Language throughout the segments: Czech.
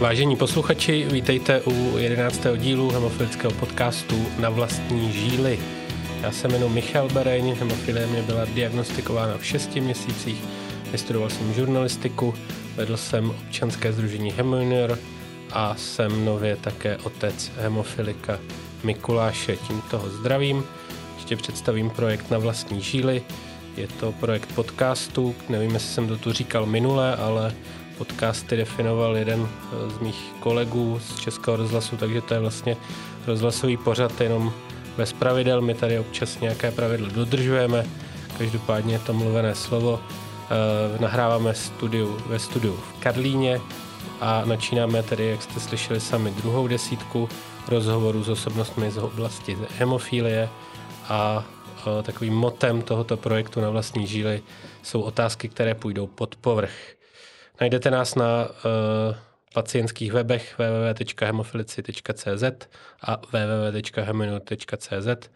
Vážení posluchači, vítejte u 11. dílu hemofilického podcastu Na vlastní žíly. Já se jmenuji Michal Bereň, hemofilie mě byla diagnostikována v 6 měsících, vystudoval jsem žurnalistiku, vedl jsem občanské združení Hemojunior a jsem nově také otec hemofilika Mikuláše. Tímto ho zdravím. Ještě představím projekt Na vlastní žíly. Je to projekt podcastu, nevím, jestli jsem to tu říkal minule, ale podcasty definoval jeden z mých kolegů z Českého rozhlasu, takže to je vlastně rozhlasový pořad jenom bez pravidel. My tady občas nějaké pravidla dodržujeme, každopádně je to mluvené slovo. E, nahráváme studiu, ve studiu v Karlíně a načínáme tedy, jak jste slyšeli sami, druhou desítku rozhovorů s osobnostmi z oblasti hemofílie a e, takovým motem tohoto projektu na vlastní žíly jsou otázky, které půjdou pod povrch. Najdete nás na uh, pacientských webech www.hemofilici.cz a www.heminu.cz,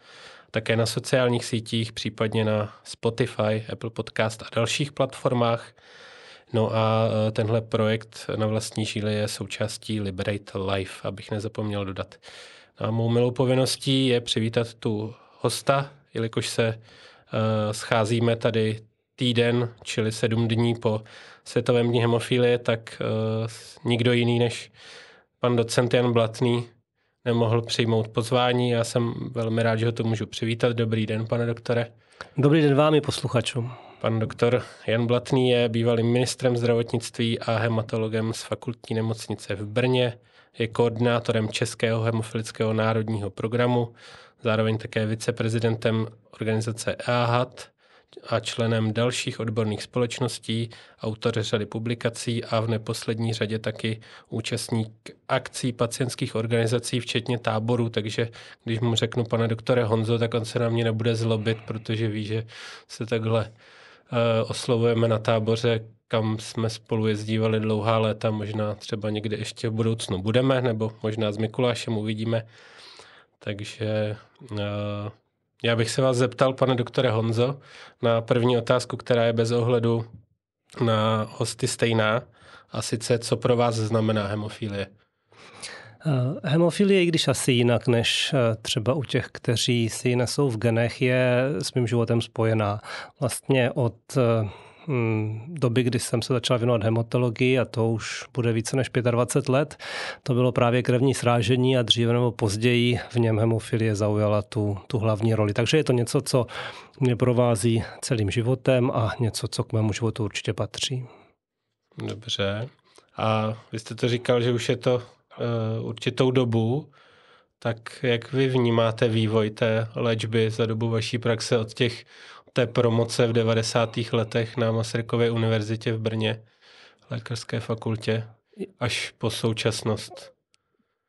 také na sociálních sítích, případně na Spotify, Apple Podcast a dalších platformách. No a uh, tenhle projekt na vlastní žíly je součástí Liberate Life, abych nezapomněl dodat. A mou milou povinností je přivítat tu hosta, jelikož se uh, scházíme tady týden, čili sedm dní po Světovém dní hemofilie, tak uh, nikdo jiný než pan docent Jan Blatný nemohl přijmout pozvání. Já jsem velmi rád, že ho tu můžu přivítat. Dobrý den, pane doktore. Dobrý den vám i posluchačům. Pan doktor Jan Blatný je bývalým ministrem zdravotnictví a hematologem z fakultní nemocnice v Brně. Je koordinátorem Českého hemofilického národního programu, zároveň také viceprezidentem organizace EAHAT a členem dalších odborných společností, autor řady publikací a v neposlední řadě taky účastník akcí pacientských organizací, včetně táborů, takže když mu řeknu pane doktore Honzo, tak on se na mě nebude zlobit, protože ví, že se takhle uh, oslovujeme na táboře, kam jsme spolu jezdívali dlouhá léta, možná třeba někdy ještě v budoucnu budeme, nebo možná s Mikulášem uvidíme. Takže uh, já bych se vás zeptal, pane doktore Honzo, na první otázku, která je bez ohledu na hosty stejná, a sice, co pro vás znamená hemofilie? Eh, hemofilie, i když asi jinak než eh, třeba u těch, kteří si nesou v genech, je s mým životem spojená. Vlastně od eh, doby, kdy jsem se začal věnovat hematologii a to už bude více než 25 let, to bylo právě krevní srážení a dříve nebo později v něm hemofilie zaujala tu, tu hlavní roli. Takže je to něco, co mě provází celým životem a něco, co k mému životu určitě patří. Dobře. A vy jste to říkal, že už je to uh, určitou dobu. Tak jak vy vnímáte vývoj té léčby za dobu vaší praxe od těch té promoce v 90. letech na Masarykově univerzitě v Brně, lékařské fakultě, až po současnost?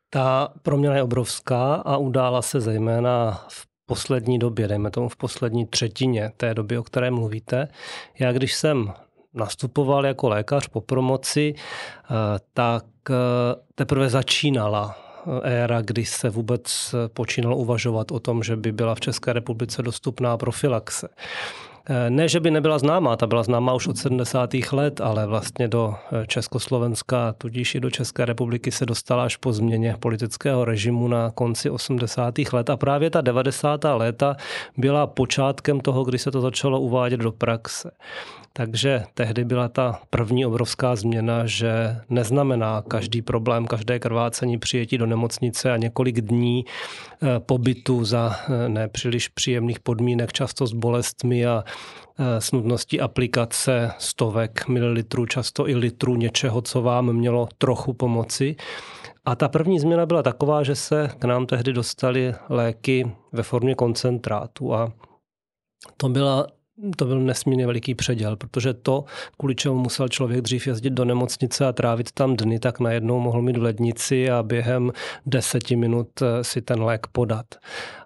Ta proměna je obrovská a udála se zejména v poslední době, dejme tomu v poslední třetině té doby, o které mluvíte. Já když jsem nastupoval jako lékař po promoci, eh, tak eh, teprve začínala éra, kdy se vůbec počínalo uvažovat o tom, že by byla v České republice dostupná profilaxe. Ne, že by nebyla známá, ta byla známá už od 70. let, ale vlastně do Československa, tudíž i do České republiky se dostala až po změně politického režimu na konci 80. let a právě ta 90. léta byla počátkem toho, kdy se to začalo uvádět do praxe. Takže tehdy byla ta první obrovská změna, že neznamená každý problém, každé krvácení přijetí do nemocnice a několik dní eh, pobytu za eh, nepříliš příjemných podmínek, často s bolestmi a eh, s nutností aplikace stovek mililitrů, často i litrů něčeho, co vám mělo trochu pomoci. A ta první změna byla taková, že se k nám tehdy dostaly léky ve formě koncentrátu a to byla to byl nesmírně veliký předěl, protože to, kvůli čemu musel člověk dřív jezdit do nemocnice a trávit tam dny, tak najednou mohl mít v lednici a během deseti minut eh, si ten lék podat.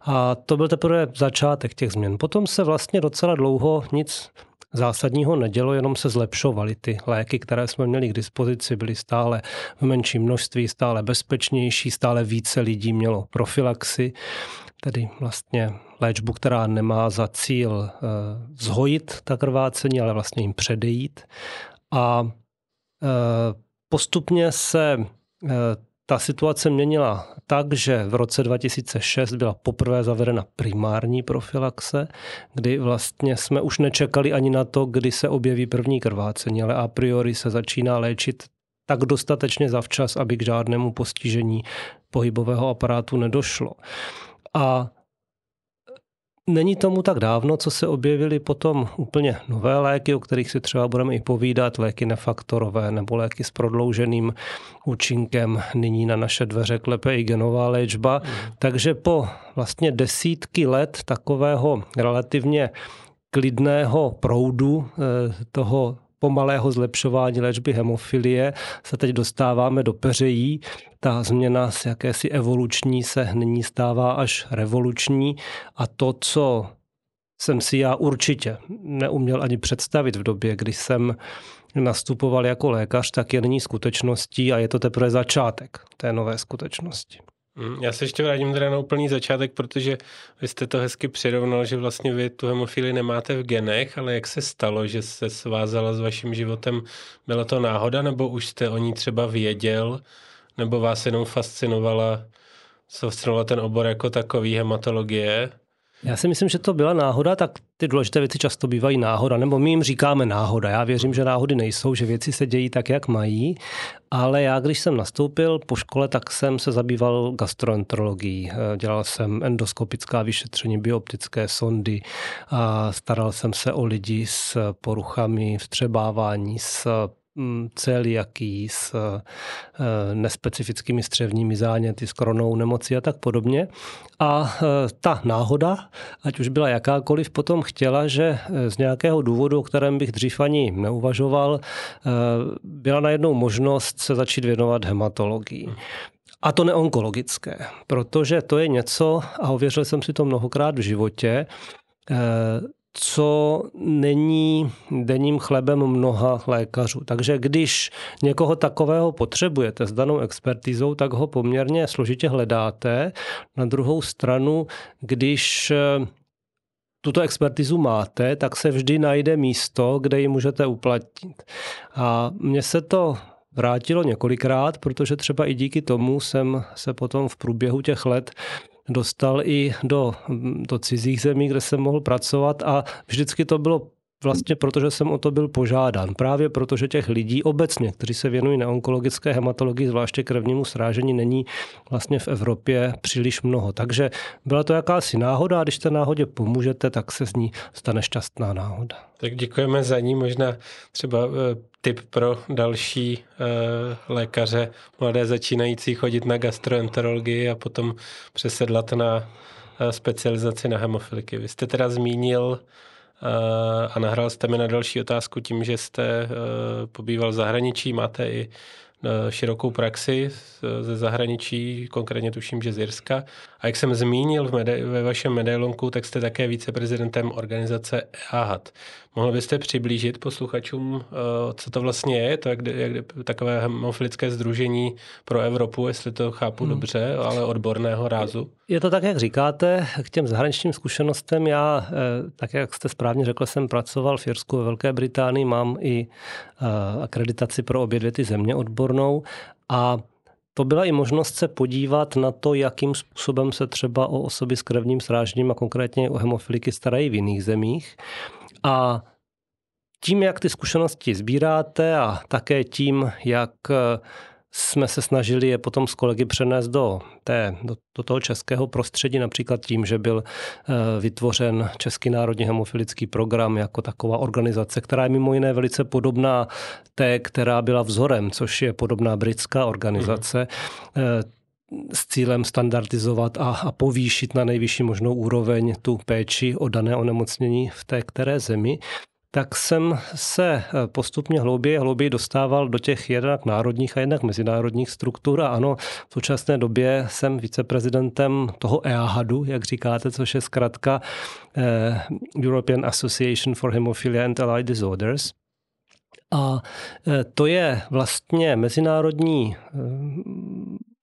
A to byl teprve začátek těch změn. Potom se vlastně docela dlouho nic zásadního nedělo, jenom se zlepšovaly ty léky, které jsme měli k dispozici, byly stále v menším množství, stále bezpečnější, stále více lidí mělo profilaxi, tedy vlastně léčbu, která nemá za cíl eh, zhojit ta krvácení, ale vlastně jim předejít. A eh, postupně se ta situace měnila tak, že v roce 2006 byla poprvé zavedena primární profilaxe, kdy vlastně jsme už nečekali ani na to, kdy se objeví první krvácení, ale a priori se začíná léčit tak dostatečně zavčas, aby k žádnému postižení pohybového aparátu nedošlo. A Není tomu tak dávno, co se objevily potom úplně nové léky, o kterých si třeba budeme i povídat, léky nefaktorové nebo léky s prodlouženým účinkem. Nyní na naše dveře klepe i genová léčba. Mm. Takže po vlastně desítky let takového relativně klidného proudu eh, toho pomalého zlepšování léčby hemofilie se teď dostáváme do peřejí. Ta změna z jakési evoluční se nyní stává až revoluční a to, co jsem si já určitě neuměl ani představit v době, kdy jsem nastupoval jako lékař, tak je nyní skutečností a je to teprve začátek té nové skutečnosti. Mm, já se ještě vrátím teda na úplný začátek, protože vy jste to hezky přirovnal, že vlastně vy tu hemofílii nemáte v genech, ale jak se stalo, že se svázala s vaším životem? Byla to náhoda, nebo už jste o ní třeba věděl, nebo vás jenom fascinovala, fascinovala ten obor jako takový hematologie? Já si myslím, že to byla náhoda, tak ty důležité věci často bývají náhoda, nebo my jim říkáme náhoda. Já věřím, že náhody nejsou, že věci se dějí tak, jak mají, ale já, když jsem nastoupil po škole, tak jsem se zabýval gastroenterologií. Dělal jsem endoskopická vyšetření, bioptické sondy a staral jsem se o lidi s poruchami vstřebávání, s celiaký s eh, nespecifickými střevními záněty, s koronou nemocí a tak podobně. A eh, ta náhoda, ať už byla jakákoliv, potom chtěla, že eh, z nějakého důvodu, o kterém bych dřív ani neuvažoval, byla najednou možnost se začít věnovat hematologii. A to neonkologické, protože to je něco, a ověřil jsem si to mnohokrát v životě, co není denním chlebem mnoha lékařů. Takže když někoho takového potřebujete s danou expertizou, tak ho poměrně složitě hledáte. Na druhou stranu, když eh, tuto expertizu máte, tak se vždy najde místo, kde ji můžete uplatnit. A mně se to vrátilo několikrát, protože třeba i díky tomu jsem se potom v průběhu těch let dostal i do, do cizích zemí, kde jsem mohl pracovat a vždycky to bylo vlastně protože jsem o to byl požádán. Právě protože těch lidí obecně, kteří se věnují neonkologické hematologii, zvláště krevnímu srážení, není vlastně v Evropě příliš mnoho. Takže byla to jakási náhoda a když té náhodě pomůžete, tak se z ní stane šťastná náhoda. Tak děkujeme za ní. Možná třeba eh, tip pro další uh, lékaře, mladé začínající chodit na gastroenterologii a potom přesedlat na uh, specializaci na hemofiliky. Vy jste teda zmínil a nahrál jste mi na další otázku tím, že jste uh, pobýval v zahraničí, máte i širokou praxi ze zahraničí, konkrétně tuším, že z Jirska. A jak jsem zmínil v mede- ve vašem medailonku, tak jste také viceprezidentem organizace EAHAT. Mohl byste přiblížit posluchačům, eh, co to vlastně je, to jak, jak, takové hemofilické združení pro Evropu, jestli to chápu hmm. dobře, ale odborného rázu? Je to tak, jak říkáte, k těm zahraničním zkušenostem. Já, eh, tak jak jste správně řekl, jsem pracoval v Jirsku ve Velké Británii, mám i eh, akreditaci pro obě dvě ty země odbornou a to byla i možnost se podívat na to, jakým způsobem se třeba o osoby s krevním srážením a konkrétně o hemofiliky starají v jiných zemích. A tím, jak ty zkušenosti sbíráte a také tím, jak jsme se snažili je potom s kolegy přenést do, té, do, do toho českého prostředí, například tím, že byl eh, vytvořen Český národní hemofilický program jako taková organizace, která je mimo jiné velice podobná té, která byla vzorem, což je podobná britská organizace. Mm s cílem standardizovat a, a povýšit na nejvyšší možnou úroveň tu péči o dané onemocnění v té které zemi tak jsem se eh, postupně hlouběji a hlouběji dostával do těch jednak národních a jednak mezinárodních struktur. A ano, v současné době jsem viceprezidentem toho EAHADu, jak říkáte, což je zkrátka eh, European Association for Hemophilia and Allied Disorders. A eh, to je vlastně mezinárodní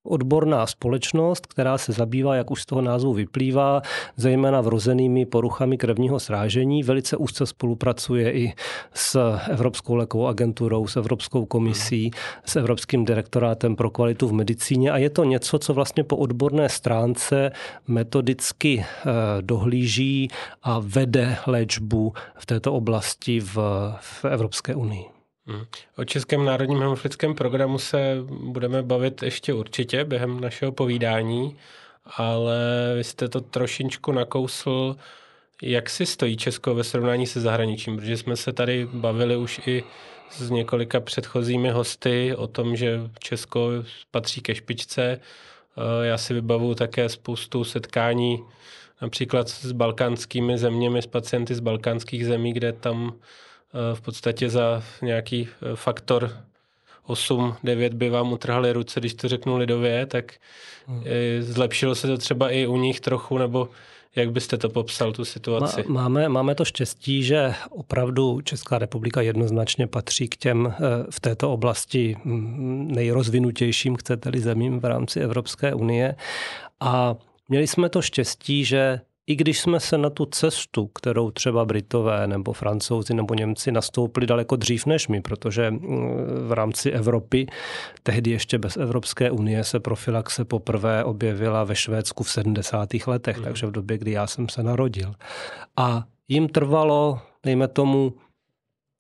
odborná společnost, která se zabývá, jak už z toho názvu vyplývá, zejména vrozenými poruchami krevního srážení. Velice úzce spolupracuje i s Evropskou lékovou agenturou, s Evropskou komisí, s Evropským direktorátem pro kvalitu v medicíně a je to něco, co vlastně po odborné stránce metodicky eh, dohlíží a vede léčbu v této oblasti v, v Evropské unii. Hmm. O Českém národním hemofilickém programu se budeme bavit ještě určitě během našeho povídání, ale vy jste to trošičku nakousl, jak si stojí Česko ve srovnání se zahraničím, protože jsme se tady bavili už i s několika předchozími hosty o tom, že Česko patří ke špičce. Eh, já si vybavu také spoustu setkání například s balkánskými zeměmi, s pacienty z balkánských zemí, kde tam v podstatě za nějaký eh, faktor 8, 9 by vám utrhali ruce, když to řeknu lidově, tak hmm. Eh, zlepšilo se to třeba i u nich trochu, nebo jak byste to popsal, tu situaci? Máme, máme to štěstí, že opravdu Česká republika jednoznačně patří k těm v této oblasti mm, nejrozvinutějším, chcete-li, zemím v rámci Evropské unie. A měli jsme to štěstí, že i když jsme se na tu cestu, kterou třeba Britové nebo Francouzi nebo Němci nastoupili daleko dřív než my, protože mm, v rámci Evropy, tehdy ještě bez Evropské unie, se profilaxe poprvé objevila ve Švédsku v 70. letech, mm. takže v době, kdy já jsem se narodil. A jim trvalo, dejme tomu,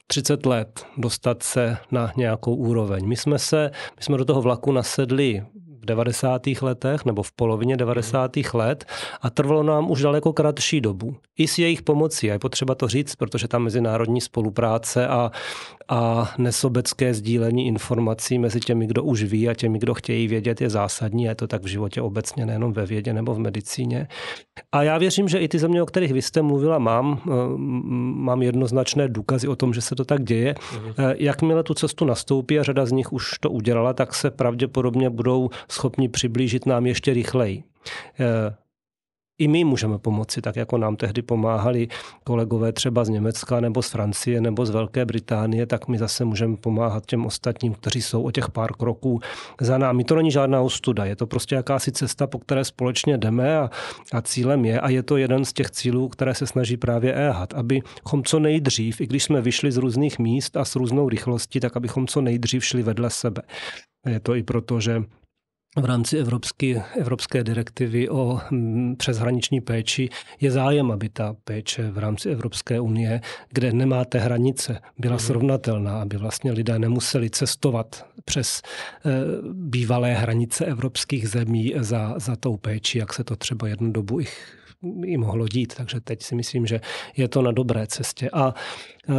30 let dostat se na nějakou úroveň. My jsme se, my jsme do toho vlaku nasedli 90. letech nebo v polovině 90. let a trvalo nám už daleko kratší dobu. I s jejich pomocí, a je potřeba to říct, protože ta mezinárodní spolupráce a, a nesobecké sdílení informací mezi těmi, kdo už ví a těmi, kdo chtějí vědět, je zásadní. A je to tak v životě obecně, nejenom ve vědě nebo v medicíně. A já věřím, že i ty země, o kterých vy jste mluvila, mám, eh, mám jednoznačné důkazy o tom, že se to tak děje. Mhm. Eh, jakmile tu cestu nastoupí a řada z nich už to udělala, tak se pravděpodobně budou schopni přiblížit nám ještě rychleji. Eh, I my můžeme pomoci, tak jako nám tehdy pomáhali kolegové třeba z Německa nebo z Francie nebo z Velké Británie, tak my zase můžeme pomáhat těm ostatním, kteří jsou o těch pár kroků za námi. To není žádná ostuda, je to prostě jakási cesta, po které společně jdeme a, a cílem je, a je to jeden z těch cílů, které se snaží právě EHAT, abychom co nejdřív, i když jsme vyšli z různých míst a s různou rychlostí, tak abychom co nejdřív šli vedle sebe. Je to i proto, že v rámci evropské, evropské direktivy o mm, přeshraniční péči je zájem, aby ta péče v rámci Evropské unie, kde nemáte hranice, byla mhm. srovnatelná, aby vlastně lidé nemuseli cestovat přes eh, bývalé hranice evropských zemí za, za tou péči, jak se to třeba jednu dobu ich i mohlo dít. Takže teď si myslím, že je to na dobré cestě. A eh,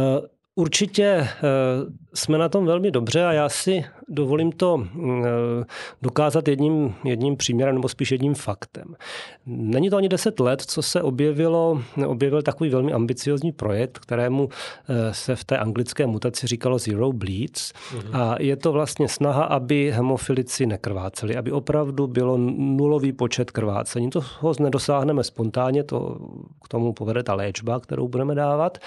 Určitě eh, jsme na tom velmi dobře a já si dovolím to eh, dokázat jedním, jedním příměrem nebo spíš jedním faktem. Není to ani deset let, co se objevilo, objevil takový velmi ambiciozní projekt, kterému eh, se v té anglické mutaci říkalo Zero Bleeds. Mm-hmm. A je to vlastně snaha, aby hemofilici nekrváceli, aby opravdu bylo nulový počet krvácení. To ho nedosáhneme spontánně, to k tomu povede ta léčba, kterou budeme dávat.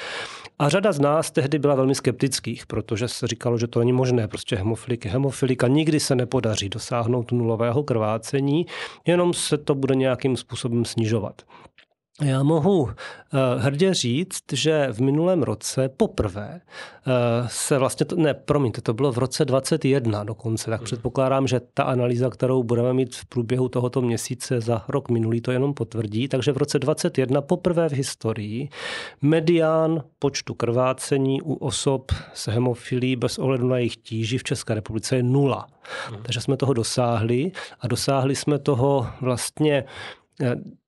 A řada z nás tehdy byla velmi skeptických, protože se říkalo, že to není možné. Prostě hemofiliky, hemofilika nikdy se nepodaří dosáhnout nulového krvácení, jenom se to bude nějakým způsobem snižovat. Já mohu eh, hrdě říct, že v minulém roce poprvé eh, se vlastně, to, ne, promiňte, to bylo v roce 2021 dokonce, tak mhm. předpokládám, že ta analýza, kterou budeme mít v průběhu tohoto měsíce za rok minulý, to jenom potvrdí. Takže v roce 2021 poprvé v historii medián počtu krvácení u osob s hemofilí bez ohledu na jejich tíži v České republice je nula. Mhm. Takže jsme toho dosáhli a dosáhli jsme toho vlastně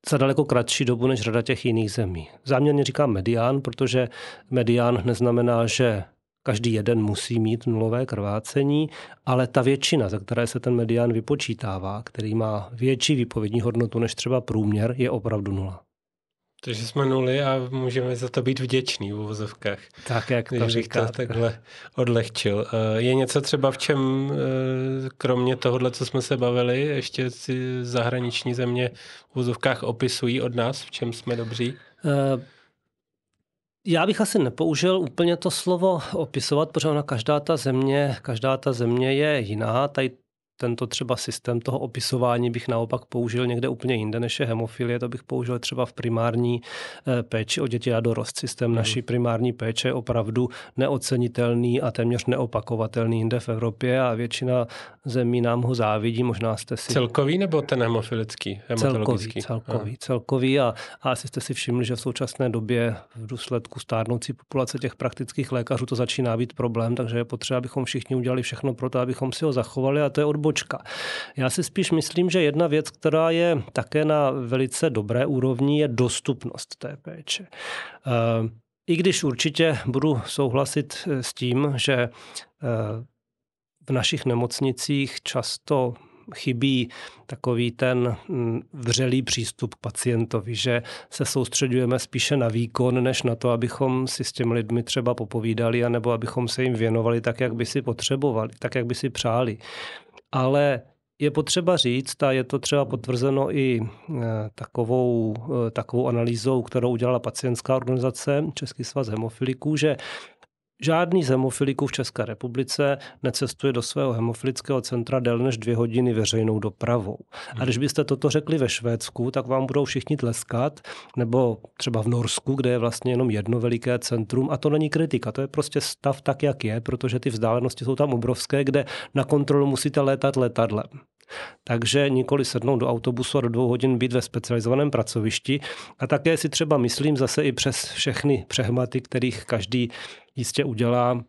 za daleko kratší dobu než řada těch jiných zemí. Záměrně říkám medián, protože medián neznamená, že každý jeden musí mít nulové krvácení, ale ta většina, za které se ten medián vypočítává, který má větší výpovědní hodnotu než třeba průměr, je opravdu nula. Takže jsme nuli a můžeme za to být vděční v uvozovkách. Tak, jak to říkáte. to takhle odlehčil. Eh, je něco třeba v čem, eh, kromě tohohle, co jsme se bavili, ještě si zahraniční země v uvozovkách opisují od nás, v čem jsme dobří? Eh, já bych asi nepoužil úplně to slovo opisovat, protože ona každá ta země, každá ta země je jiná. Tady tento třeba systém toho opisování bych naopak použil někde úplně jinde, než je hemofilie. To bych použil třeba v primární eh, péči o děti a dorost. Systém mm. naší primární péče je opravdu neocenitelný a téměř neopakovatelný jinde v Evropě a většina zemí nám ho závidí. Možná jste si... Celkový nebo ten hemofilický? Celkový, celkový, celkový a, a asi jste si všimli, že v současné době v důsledku stárnoucí populace těch praktických lékařů to začíná být problém, takže je potřeba, abychom všichni udělali všechno pro to, abychom si ho zachovali a to je odbočka. Já si spíš myslím, že jedna věc, která je také na velice dobré úrovni, je dostupnost té péče. Eh, I když určitě budu souhlasit s tím, že eh, v našich nemocnicích často chybí takový ten mm, vřelý přístup k pacientovi, že se soustředujeme spíše na výkon, než na to, abychom si s těmi lidmi třeba popovídali, anebo abychom se jim věnovali tak, jak by si potřebovali, tak, jak by si přáli. Ale je potřeba říct, a je to třeba potvrzeno i eh, takovou, eh, takovou analýzou, kterou udělala pacientská organizace Český svaz hemofiliků, že Žádný z hemofiliků v České republice necestuje do svého hemofilického centra déle než dvě hodiny veřejnou dopravou. A když byste toto řekli ve Švédsku, tak vám budou všichni tleskat, nebo třeba v Norsku, kde je vlastně jenom jedno veliké centrum. A to není kritika, to je prostě stav tak, jak je, protože ty vzdálenosti jsou tam obrovské, kde na kontrolu musíte létat letadlem. Takže nikoli sednout do autobusu a do dvou hodin být ve specializovaném pracovišti. A také si třeba myslím zase i přes všechny přehmaty, kterých každý jistě udělá,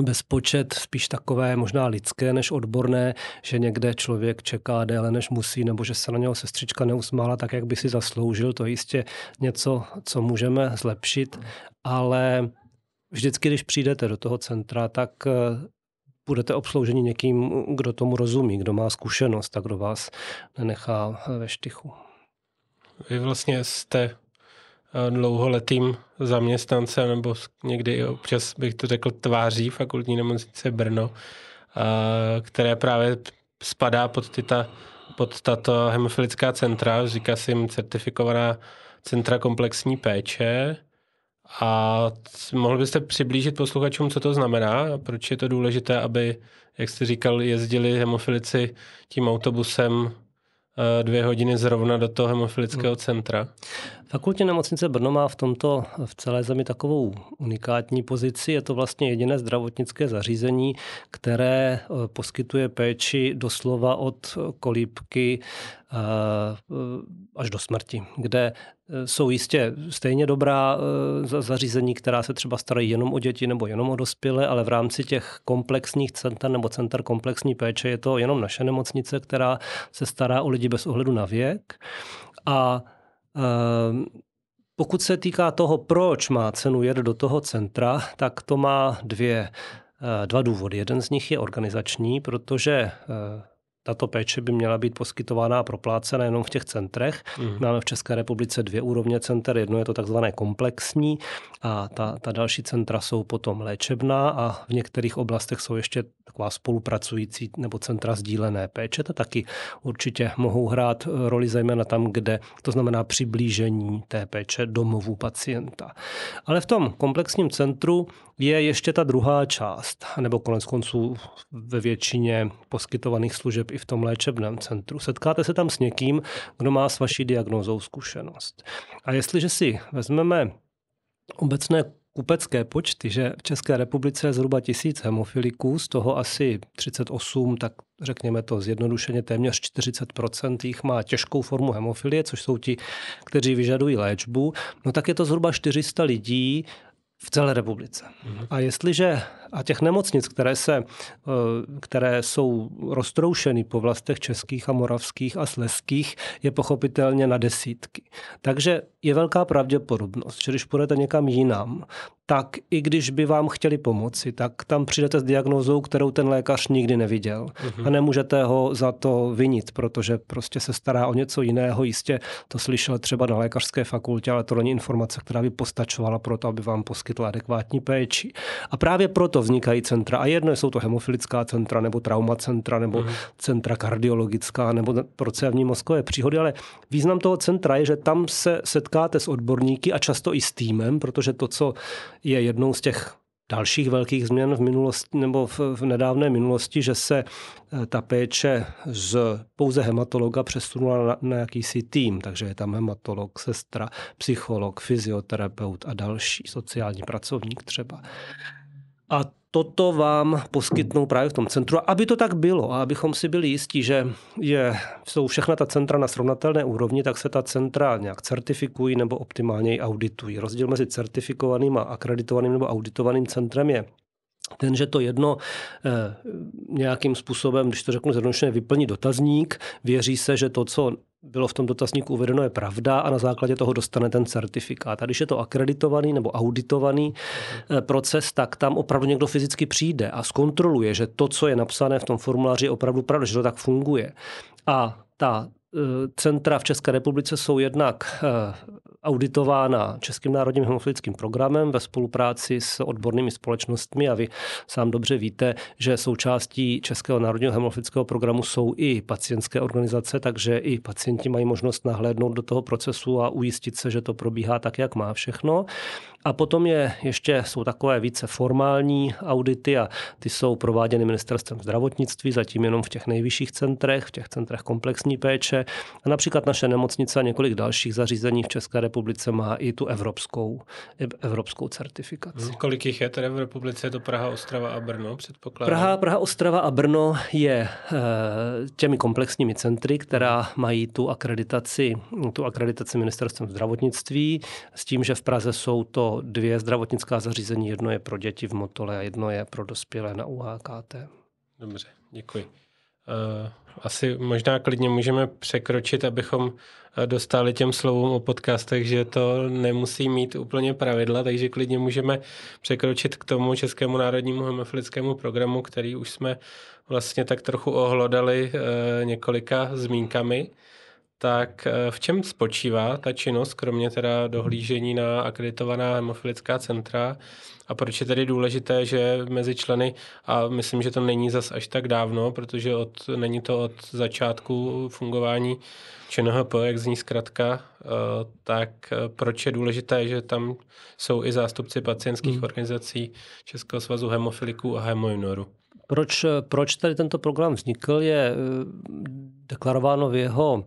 bezpočet, spíš takové možná lidské než odborné, že někde člověk čeká déle než musí, nebo že se na něho sestřička neusmála tak, jak by si zasloužil. To je jistě něco, co můžeme zlepšit, ale vždycky, když přijdete do toho centra, tak budete obslouženi někým, kdo tomu rozumí, kdo má zkušenost a kdo vás nenechá ve štychu. Vy vlastně jste eh, dlouholetým zaměstnancem, nebo někdy občas bych to řekl tváří fakultní nemocnice Brno, eh, které právě spadá pod, tyta, pod tato hemofilická centra, říká se jim certifikovaná centra komplexní péče. A mohl byste přiblížit posluchačům, co to znamená a proč je to důležité, aby, jak jste říkal, jezdili hemofilici tím autobusem eh, dvě hodiny zrovna do toho hemofilického hmm. centra? Fakultní nemocnice Brno má v tomto v celé zemi takovou unikátní pozici. Je to vlastně jediné zdravotnické zařízení, které eh, poskytuje péči doslova od kolípky eh, až do smrti, kde eh, jsou jistě stejně dobrá zařízení, která se třeba starají jenom o děti nebo jenom o dospělé, ale v rámci těch komplexních center nebo center komplexní péče je to jenom naše nemocnice, která se stará o lidi bez ohledu na věk. A pokud se týká toho, proč má cenu jet do toho centra, tak to má dvě, eh, dva důvody. Jeden z nich je organizační, protože eh, tato péče by měla být poskytována a proplácena jenom v těch centrech. Mm. Máme v České republice dvě úrovně center. Jedno je to takzvané komplexní a ta, ta další centra jsou potom léčebná a v některých oblastech jsou ještě taková spolupracující nebo centra sdílené péče. To taky určitě mohou hrát roli zejména tam, kde to znamená přiblížení té péče domovů pacienta. Ale v tom komplexním centru je ještě ta druhá část, nebo konec konců ve většině poskytovaných služeb i v tom léčebném centru. Setkáte se tam s někým, kdo má s vaší diagnózou zkušenost. A jestliže si vezmeme obecné kupecké počty, že v České republice je zhruba tisíc hemofiliků, z toho asi 38, tak řekněme to zjednodušeně, téměř 40% jich má těžkou formu hemofilie, což jsou ti, kteří vyžadují léčbu, no tak je to zhruba 400 lidí v celé republice. Mm-hmm. A jestliže a těch nemocnic, které, se, eh, které jsou roztroušeny po vlastech českých a moravských a sleských, je pochopitelně na desítky. Takže je velká pravděpodobnost, že když půjdete někam jinam, tak i když by vám chtěli pomoci, tak tam přijdete s diagnózou, kterou ten lékař nikdy neviděl. Uh-huh. A nemůžete ho za to vinit, protože prostě se stará o něco jiného. Jistě to slyšel třeba na lékařské fakultě, ale to není informace, která by postačovala pro to, aby vám poskytla adekvátní péči. A právě proto vznikají centra. A jedno jsou to hemofilická centra, nebo traumacentra, nebo uh-huh. centra kardiologická, nebo procévní mozkové příhody, ale význam toho centra je, že tam se setkáte s odborníky a často i s týmem, protože to, co je jednou z těch dalších velkých změn v minulosti nebo v, v nedávné minulosti, že se eh, ta péče z pouze hematologa přesunula na, na jakýsi tým, takže je tam hematolog, sestra, psycholog, fyzioterapeut a další sociální pracovník třeba. A toto vám poskytnou právě v tom centru. A aby to tak bylo a abychom si byli jistí, že je, jsou všechna ta centra na srovnatelné úrovni, tak se ta centra nějak certifikují nebo optimálně auditují. Rozdíl mezi certifikovaným a akreditovaným nebo auditovaným centrem je ten, že to jedno eh, nějakým způsobem, když to řeknu zjednodušeně, vyplní dotazník, věří se, že to, co bylo v tom dotazníku uvedeno, je pravda a na základě toho dostane ten certifikát. A když je to akreditovaný nebo auditovaný uh-huh. proces, tak tam opravdu někdo fyzicky přijde a zkontroluje, že to, co je napsané v tom formuláři, je opravdu pravda, že to tak funguje. A ta eh, centra v České republice jsou jednak auditována Českým národním hemofilickým programem ve spolupráci s odbornými společnostmi a vy sám dobře víte, že součástí Českého národního hemofilického programu jsou i pacientské organizace, takže i pacienti mají možnost nahlédnout do toho procesu a ujistit se, že to probíhá tak, jak má všechno. A potom je ještě jsou takové více formální audity a ty jsou prováděny ministerstvem zdravotnictví, zatím jenom v těch nejvyšších centrech, v těch centrech komplexní péče. A například naše nemocnice a několik dalších zařízení v České republice má i tu evropskou, evropskou certifikaci. Hmm, kolik jich je tedy v republice? Je to Praha, Ostrava a Brno, předpokládám? Praha, Praha, Ostrava a Brno je eh, těmi komplexními centry, která mají tu akreditaci, tu akreditaci ministerstvem zdravotnictví, s tím, že v Praze jsou to dvě zdravotnická zařízení. Jedno je pro děti v Motole a jedno je pro dospělé na UHKT. Dobře, děkuji. Asi možná klidně můžeme překročit, abychom eh, dostali těm slovům o podcastech, že to nemusí mít úplně pravidla, takže klidně můžeme překročit k tomu Českému národnímu hemofilickému programu, který už jsme vlastně tak trochu ohlodali uh, několika zmínkami tak eh, v čem spočívá ta činnost, kromě teda dohlížení na akreditovaná hemofilická centra a proč je tedy důležité, že mezi členy, a myslím, že to není zas až tak dávno, protože od, není to od začátku fungování ČNHP, jak zní zkratka, eh, tak eh, proč je důležité, že tam jsou i zástupci pacientských hmm. organizací Českého svazu hemofiliků a hemojuniorů? Proč, proč tady tento program vznikl, je deklarováno v jeho,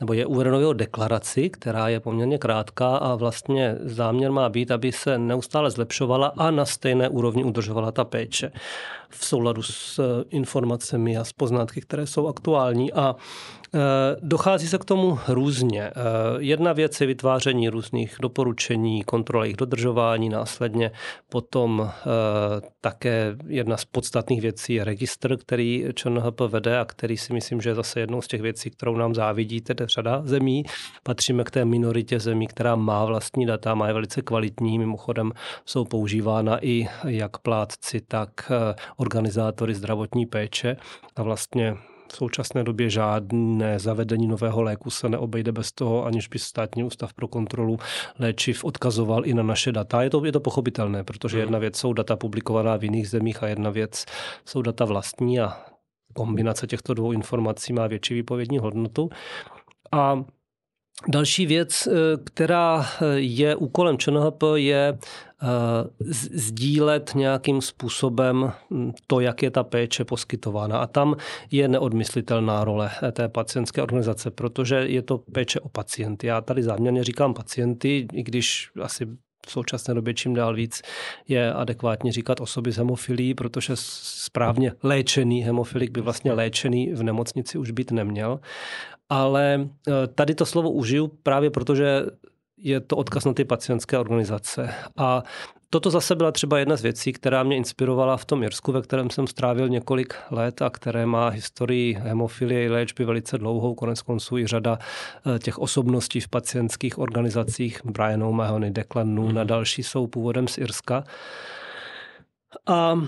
nebo je uvedeno v jeho deklaraci, která je poměrně krátká a vlastně záměr má být, aby se neustále zlepšovala a na stejné úrovni udržovala ta péče v souladu s eh, informacemi a s poznatky, které jsou aktuální. A eh, Dochází se k tomu různě. Eh, jedna věc je vytváření různých doporučení, kontrola jejich dodržování, následně potom také jedna z podstatných věcí je registr, který ČNHP vede a který si myslím, že je zase jednou z těch věcí, kterou nám závidí tedy řada zemí. Patříme k té minoritě zemí, která má vlastní data, má je velice kvalitní, mimochodem jsou používána i jak plátci, tak organizátory zdravotní péče a vlastně v současné době žádné zavedení nového léku se neobejde bez toho, aniž by státní ústav pro kontrolu léčiv odkazoval i na naše data. Je to, je to pochopitelné, protože jedna věc jsou data publikovaná v jiných zemích a jedna věc jsou data vlastní a kombinace těchto dvou informací má větší výpovědní hodnotu. A Další věc, eh, která eh, je úkolem ČNHP, je eh, sdílet nějakým způsobem hm, to, jak je ta péče poskytována. A tam je neodmyslitelná role té pacientské organizace, protože je to péče o pacienty. Já tady záměrně říkám pacienty, i když asi v současné době čím dál víc je adekvátně říkat osoby s hemofilí, protože správně léčený hemofilik by vlastně léčený v nemocnici už být neměl. Ale eh, tady to slovo užiju právě proto, že je to odkaz na ty pacientské organizace. A toto zase byla třeba jedna z věcí, která mě inspirovala v tom Jirsku, ve kterém jsem strávil několik let a které má historii hemofilie léčby velice dlouhou, konec konců i řada eh, těch osobností v pacientských organizacích, Brian O'Mahony, Declan Noon a další jsou původem z Irska. A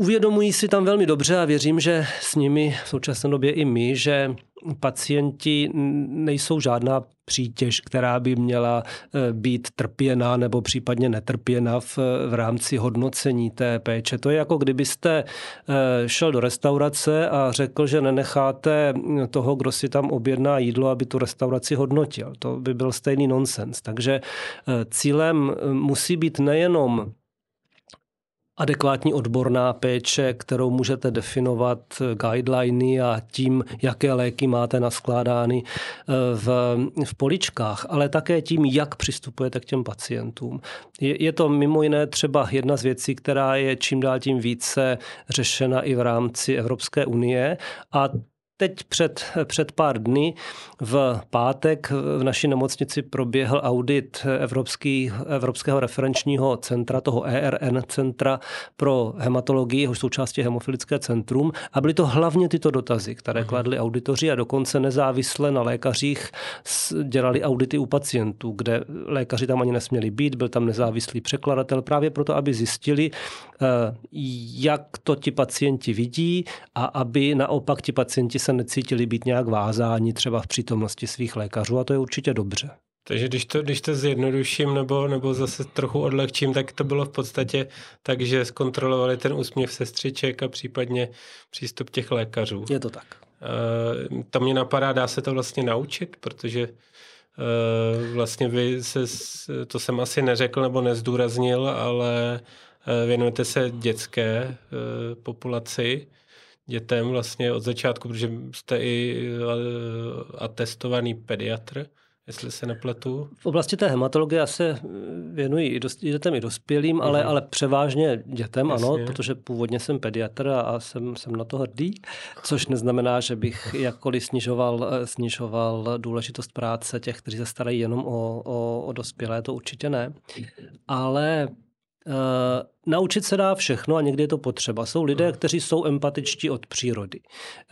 Uvědomují si tam velmi dobře a věřím, že s nimi v současné době i my, že pacienti nejsou žádná přítěž, která by měla e, být trpěna nebo případně netrpěna v, v rámci hodnocení té péče. To je jako kdybyste e, šel do restaurace a řekl, že nenecháte toho, kdo si tam objedná jídlo, aby tu restauraci hodnotil. To by byl stejný nonsens. Takže e, cílem musí být nejenom adekvátní odborná péče, kterou můžete definovat guideliny a tím, jaké léky máte naskládány eh, v, v poličkách, ale také tím, jak přistupujete k těm pacientům. Je, je to mimo jiné třeba jedna z věcí, která je čím dál tím více řešena i v rámci Evropské unie a Teď před, před pár dny v pátek v naší nemocnici proběhl audit Evropský, Evropského referenčního centra, toho ERN centra pro hematologii, jehož součástí hemofilické centrum. A byly to hlavně tyto dotazy, které mhm. kladli auditoři a dokonce nezávisle na lékařích dělali audity u pacientů, kde lékaři tam ani nesměli být, byl tam nezávislý překladatel právě proto, aby zjistili, eh, jak to ti pacienti vidí a aby naopak ti pacienti se necítili být nějak vázáni třeba v přítomnosti svých lékařů a to je určitě dobře. Takže když to, když to zjednoduším nebo, nebo zase trochu odlehčím, tak to bylo v podstatě tak, že zkontrolovali ten úsměv sestřiček a případně přístup těch lékařů. Je to tak. Uh, to mě napadá, dá se to vlastně naučit, protože uh, vlastně vy se, to jsem asi neřekl nebo nezdůraznil, ale uh, věnujete se dětské populaci dětem vlastně od začátku, protože jste i eh, atestovaný pediatr, jestli se nepletu. V oblasti té hematologie se věnují i dětem i dospělým, ale, mhm. ale převážně dětem, Jasně. ano, protože původně jsem pediatr a jsem, jsem na to hrdý, což neznamená, že bych jakkoliv snižoval, eh, snižoval důležitost práce těch, kteří se starají jenom o, o, o dospělé, to určitě ne. Ale uh, Naučit se dá všechno a někdy je to potřeba. Jsou lidé, hmm. kteří jsou empatičtí od přírody,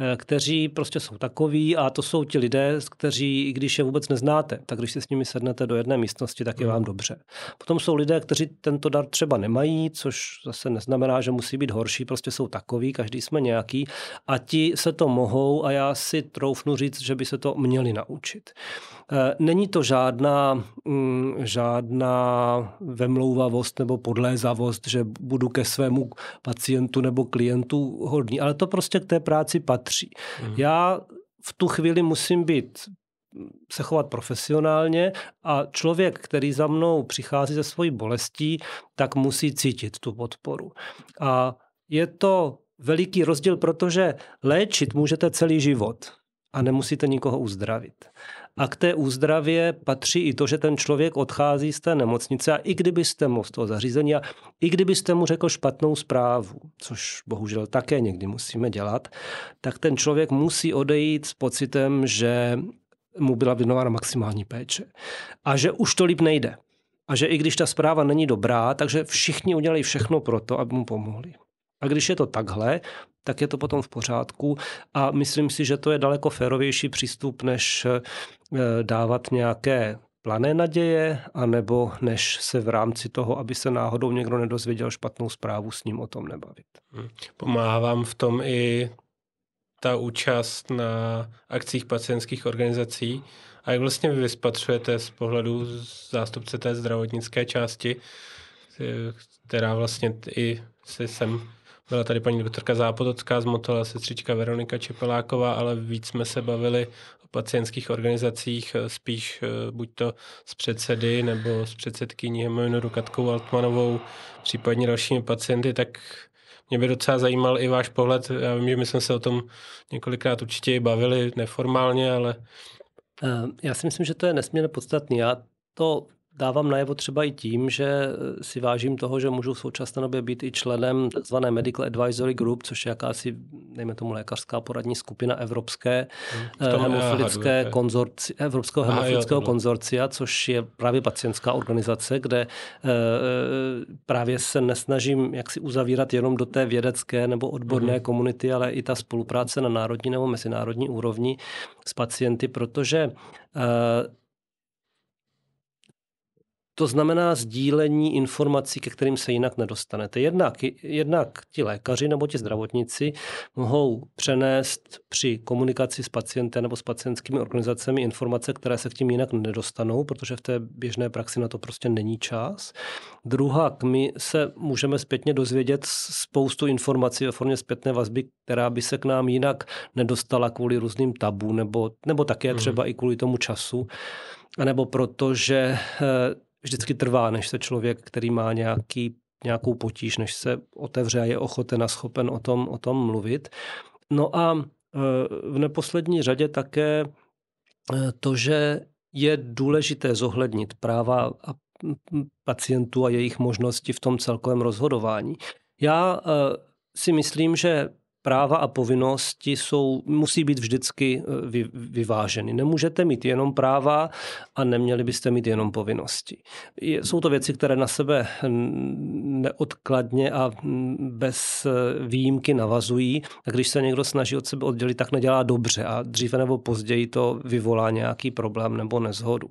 eh, kteří prostě jsou takoví a to jsou ti lidé, kteří, i když je vůbec neznáte, tak když si s nimi sednete do jedné místnosti, tak je hmm. vám dobře. Potom jsou lidé, kteří tento dar třeba nemají, což zase neznamená, že musí být horší, prostě jsou takoví, každý jsme nějaký a ti se to mohou a já si troufnu říct, že by se to měli naučit. Eh, není to žádná, mm, žádná vemlouvavost nebo podlézavost, že budu ke svému pacientu nebo klientu hodný, ale to prostě k té práci patří. Mm. Já v tu chvíli musím být se chovat profesionálně a člověk, který za mnou přichází ze svojí bolestí, tak musí cítit tu podporu. A je to veliký rozdíl, protože léčit můžete celý život a nemusíte nikoho uzdravit. A k té úzdravě patří i to, že ten člověk odchází z té nemocnice a i kdybyste mu z toho zařízení a i kdybyste mu řekl špatnou zprávu, což bohužel také někdy musíme dělat, tak ten člověk musí odejít s pocitem, že mu byla věnována maximální péče. A že už to líp nejde. A že i když ta zpráva není dobrá, takže všichni udělají všechno pro to, aby mu pomohli. A když je to takhle, tak je to potom v pořádku a myslím si, že to je daleko férovější přístup, než eh, dávat nějaké plané naděje, anebo než se v rámci toho, aby se náhodou někdo nedozvěděl špatnou zprávu, s ním o tom nebavit. Hmm. Pomáhá vám v tom i ta účast na akcích pacientských organizací a jak vlastně vy vyspatřujete z pohledu zástupce té zdravotnické části, která vlastně i si sem byla tady paní doktorka Zápotocká z Motola, sestřička Veronika Čepeláková, ale víc jsme se bavili o pacientských organizacích, eh, spíš eh, buď to s předsedy nebo s předsedkyní Hemojnoru Katkou Altmanovou, případně dalšími pacienty, tak mě by docela zajímal i váš pohled. Já vím, že my jsme se o tom několikrát určitě i bavili neformálně, ale... Eh, já si myslím, že to je nesmírně podstatný. Já to dávám najevo třeba i tím, že eh, si vážím toho, že můžu v současné době být i členem tzv. Medical Advisory Group, což je jakási, dejme tomu, lékařská poradní skupina evropské hmm, hemofilické konzorci, Evropského hemofilického konzorcia, což je právě pacientská organizace, kde e, právě se nesnažím jak si uzavírat jenom do té vědecké nebo odborné hmm. komunity, ale i ta spolupráce na národní nebo mezinárodní úrovni s pacienty, protože e, to znamená sdílení informací, ke kterým se jinak nedostanete. Jednak, jednak ti lékaři nebo ti zdravotníci mohou přenést při komunikaci s pacientem nebo s pacientskými organizacemi informace, které se k tím jinak nedostanou, protože v té běžné praxi na to prostě není čas. Druhá, my se můžeme zpětně dozvědět spoustu informací ve formě zpětné vazby, která by se k nám jinak nedostala kvůli různým tabu nebo, nebo také mhm. třeba mm. i kvůli tomu času, anebo protože eh, vždycky trvá, než se člověk, který má nějaký nějakou potíž, než se otevře a je ochoten a schopen o tom, o tom mluvit. No a v neposlední řadě také to, že je důležité zohlednit práva a pacientů a jejich možnosti v tom celkovém rozhodování. Já si myslím, že práva a povinnosti jsou, musí být vždycky eh, vy, vyváženy. Nemůžete mít jenom práva a neměli byste mít jenom povinnosti. Jsou to věci, které na sebe neodkladně a bez eh, výjimky navazují. A když se někdo snaží od sebe oddělit, tak nedělá dobře a dříve nebo později to vyvolá nějaký problém nebo nezhodu.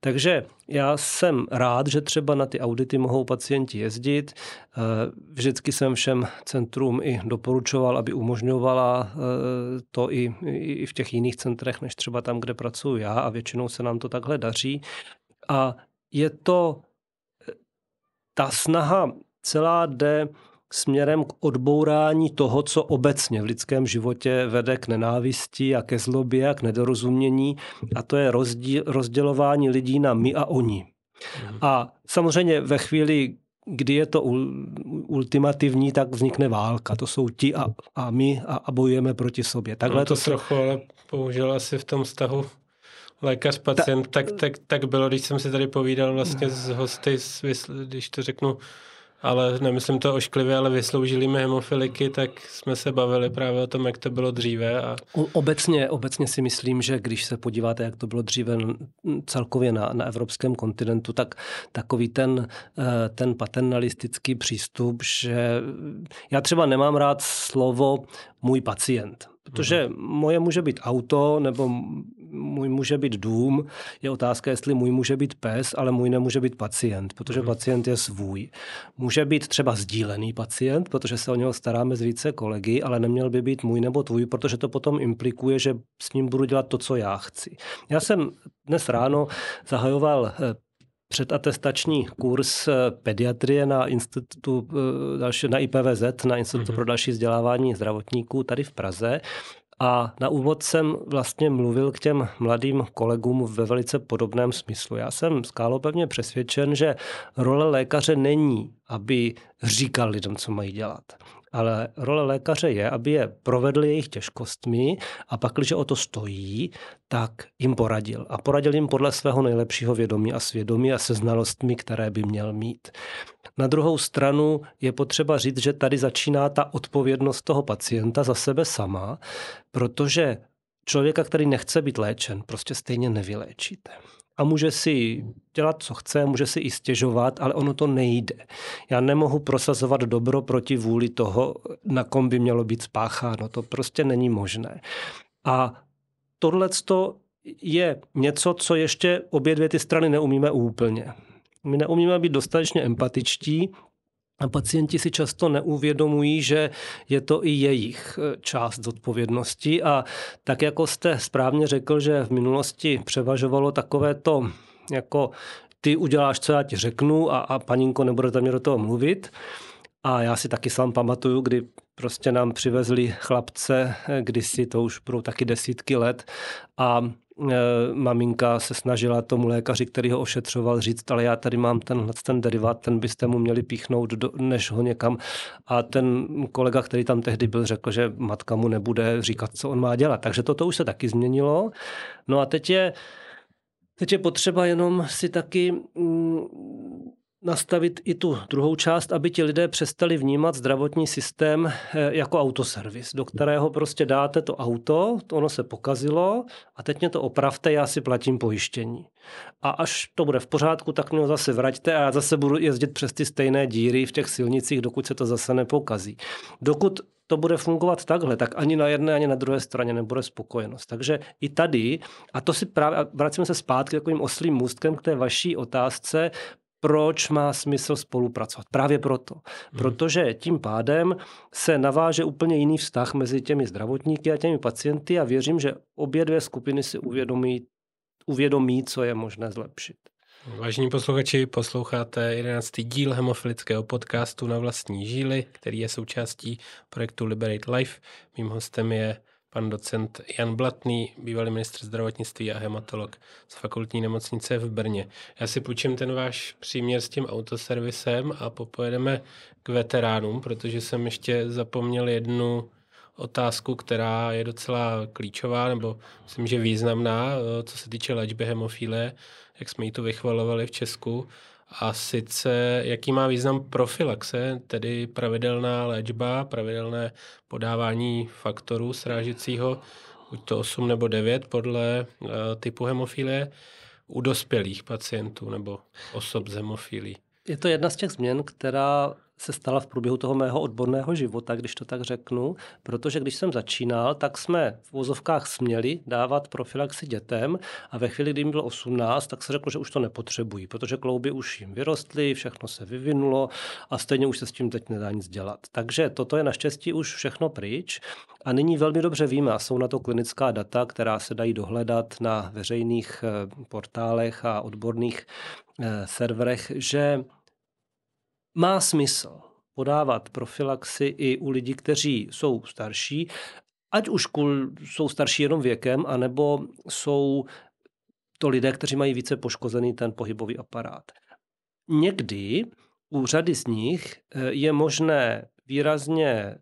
Takže já jsem rád, že třeba na ty audity mohou pacienti jezdit. Eh, vždycky jsem všem centrům i doporučoval, aby umožňovala eh, to i, i v těch jiných centrech, než třeba tam, kde pracuji já a většinou se nám to takhle daří. A je to eh, ta snaha celá jde směrem k odbourání toho, co obecně v lidském životě vede k nenávisti a ke zlobě a k nedorozumění, a to je rozdíl, rozdělování lidí na my a oni. Mhm. A samozřejmě ve chvíli, kdy je to ultimativní, tak vznikne válka. To jsou ti a, a my a, a bojujeme proti sobě. Takhle no to, to trochu, ale použil asi v tom vztahu lékař, pacient, Ta, tak, tak, tak bylo, když jsem si tady povídal vlastně s hosty, když to řeknu, ale nemyslím to ošklivě, ale vysloužili mi hemofiliky, tak jsme se bavili právě o tom, jak to bylo dříve. A... Obecně, obecně si myslím, že když se podíváte, jak to bylo dříve celkově na, na evropském kontinentu, tak takový ten, eh, ten paternalistický přístup, že já třeba nemám rád slovo můj pacient. Protože mhm. moje může být auto, nebo můj může být dům. Je otázka, jestli můj může být pes, ale můj nemůže být pacient, protože hmm. pacient je svůj. Může být třeba sdílený pacient, protože se o něho staráme z více kolegy, ale neměl by být můj nebo tvůj, protože to potom implikuje, že s ním budu dělat to, co já chci. Já jsem dnes ráno zahajoval eh, předatestační kurz eh, pediatrie na institutu eh, na IPVZ, na Institutu mm-hmm. pro další vzdělávání zdravotníků tady v Praze. A na úvod jsem vlastně mluvil k těm mladým kolegům ve velice podobném smyslu. Já jsem skálopevně přesvědčen, že role lékaře není, aby říkal lidem, co mají dělat. Ale role lékaře je, aby je provedl jejich těžkostmi a pak, když o to stojí, tak jim poradil. A poradil jim podle svého nejlepšího vědomí a svědomí a se znalostmi, které by měl mít. Na druhou stranu je potřeba říct, že tady začíná ta odpovědnost toho pacienta za sebe sama, protože člověka, který nechce být léčen, prostě stejně nevyléčíte a může si dělat, co chce, může si i stěžovat, ale ono to nejde. Já nemohu prosazovat dobro proti vůli toho, na kom by mělo být spácháno. To prostě není možné. A tohle je něco, co ještě obě dvě ty strany neumíme úplně. My neumíme být dostatečně empatičtí, a pacienti si často neuvědomují, že je to i jejich e, část zodpovědnosti a tak jako jste správně řekl, že v minulosti převažovalo takové to jako ty uděláš, co já ti řeknu a, a paninko nebudete mě do toho mluvit. A já si taky sám pamatuju, kdy prostě nám přivezli chlapce, e, kdysi to už budou taky desítky let a maminka se snažila tomu lékaři, který ho ošetřoval, říct, ale já tady mám ten, ten derivát, ten byste mu měli píchnout, do, než ho někam. A ten kolega, který tam tehdy byl, řekl, že matka mu nebude říkat, co on má dělat. Takže toto už se taky změnilo. No a teď je, teď je potřeba jenom si taky mm, nastavit i tu druhou část, aby ti lidé přestali vnímat zdravotní systém eh, jako autoservis, do kterého prostě dáte to auto, to ono se pokazilo a teď mě to opravte, já si platím pojištění. A až to bude v pořádku, tak mě ho zase vraťte a já zase budu jezdit přes ty stejné díry v těch silnicích, dokud se to zase nepokazí. Dokud to bude fungovat takhle, tak ani na jedné, ani na druhé straně nebude spokojenost. Takže i tady, a to si právě, vracíme se zpátky takovým oslým můstkem k té vaší otázce, proč má smysl spolupracovat. Právě proto. Hmm. Protože tím pádem se naváže úplně jiný vztah mezi těmi zdravotníky a těmi pacienty a věřím, že obě dvě skupiny si uvědomí, uvědomí co je možné zlepšit. Vážení posluchači, posloucháte 11. díl hemofilického podcastu na vlastní žíly, který je součástí projektu Liberate Life. Mým hostem je pan docent Jan Blatný, bývalý ministr zdravotnictví a hematolog z fakultní nemocnice v Brně. Já si půjčím ten váš příměr s tím autoservisem a popojedeme k veteránům, protože jsem ještě zapomněl jednu otázku, která je docela klíčová, nebo myslím, že významná, eh, co se týče léčby hemofílie, jak jsme ji tu vychvalovali v Česku. A sice, jaký má význam profilaxe, tedy pravidelná léčba, pravidelné podávání faktorů srážecího, buď to 8 nebo 9 podle uh, typu hemofilie, u dospělých pacientů nebo osob s hemofílií. Je to jedna z těch změn, která se stala v průběhu toho mého odborného života, když to tak řeknu, protože když jsem začínal, tak jsme v vozovkách směli dávat profilaxi dětem a ve chvíli, kdy jim bylo 18, tak se řeklo, že už to nepotřebují, protože klouby už jim vyrostly, všechno se vyvinulo a stejně už se s tím teď nedá nic dělat. Takže toto je naštěstí už všechno pryč a nyní velmi dobře víme, a jsou na to klinická data, která se dají dohledat na veřejných eh, portálech a odborných eh, serverech, že má smysl podávat profilaxi i u lidí, kteří jsou starší, ať už jsou starší jenom věkem, anebo jsou to lidé, kteří mají více poškozený ten pohybový aparát. Někdy u řady z nich eh, je možné výrazně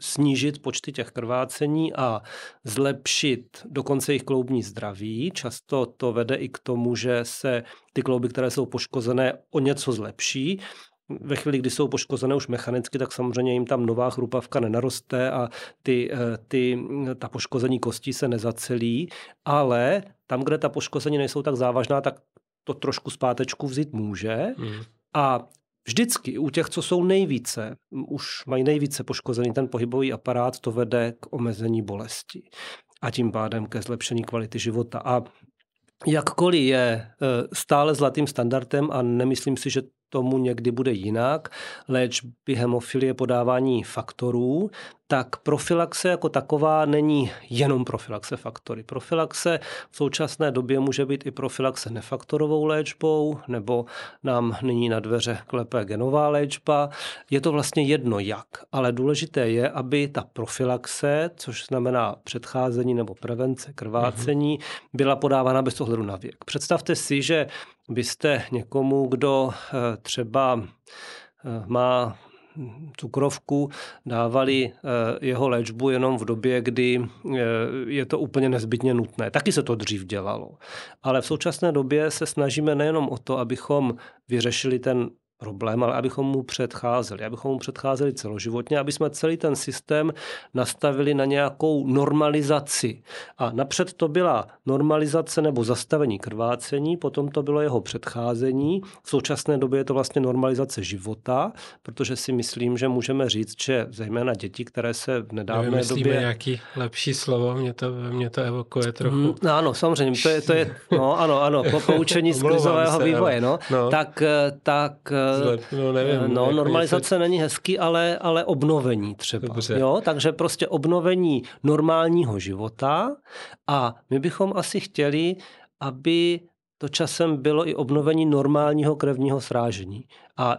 snížit počty těch krvácení a zlepšit dokonce jejich kloubní zdraví. Často to vede i k tomu, že se ty klouby, které jsou poškozené, o něco zlepší ve chvíli, kdy jsou poškozené už mechanicky, tak samozřejmě jim tam nová chrupavka nenaroste a ty, eh, ty, ta poškození kostí se nezacelí, ale tam, kde ta poškození nejsou tak závažná, tak to trošku zpátečku vzít může. Mm. A vždycky u těch, co jsou nejvíce, už mají nejvíce poškozený ten pohybový aparát, to vede k omezení bolesti a tím pádem ke zlepšení kvality života. A Jakkoliv je eh, stále zlatým standardem a nemyslím si, že tomu někdy bude jinak, léčby hemofilie, podávání faktorů, tak profilaxe jako taková není jenom profilaxe faktory. Profilaxe v současné době může být i profilaxe nefaktorovou léčbou, nebo nám nyní na dveře klepe genová léčba. Je to vlastně jedno jak, ale důležité je, aby ta profilaxe, což znamená předcházení nebo prevence krvácení, byla podávána bez ohledu na věk. Představte si, že byste někomu, kdo eh, třeba eh, má cukrovku, dávali eh, jeho léčbu jenom v době, kdy je to úplně nezbytně nutné. Taky se to dřív dělalo. Ale v současné době se snažíme nejenom o to, abychom vyřešili ten problém, ale abychom mu předcházeli, abychom mu předcházeli celoživotně, aby jsme celý ten systém nastavili na nějakou normalizaci. A napřed to byla normalizace nebo zastavení krvácení, potom to bylo jeho předcházení. V současné době je to vlastně normalizace života, protože si myslím, že můžeme říct, že zejména děti, které se v nedávné Nevymyslíme době... nějaký lepší slovo, mě to, mě to evokuje trochu. Mm, no, ano, samozřejmě, to je, to je no, ano, ano, po poučení z krizového vývoje, no, no. Tak, tak Zlep, no, nevím, no, normalizace se... není hezký, ale, ale obnovení třeba. Dobře. Jo? Takže prostě obnovení normálního života a my bychom asi chtěli, aby to časem bylo i obnovení normálního krevního srážení. A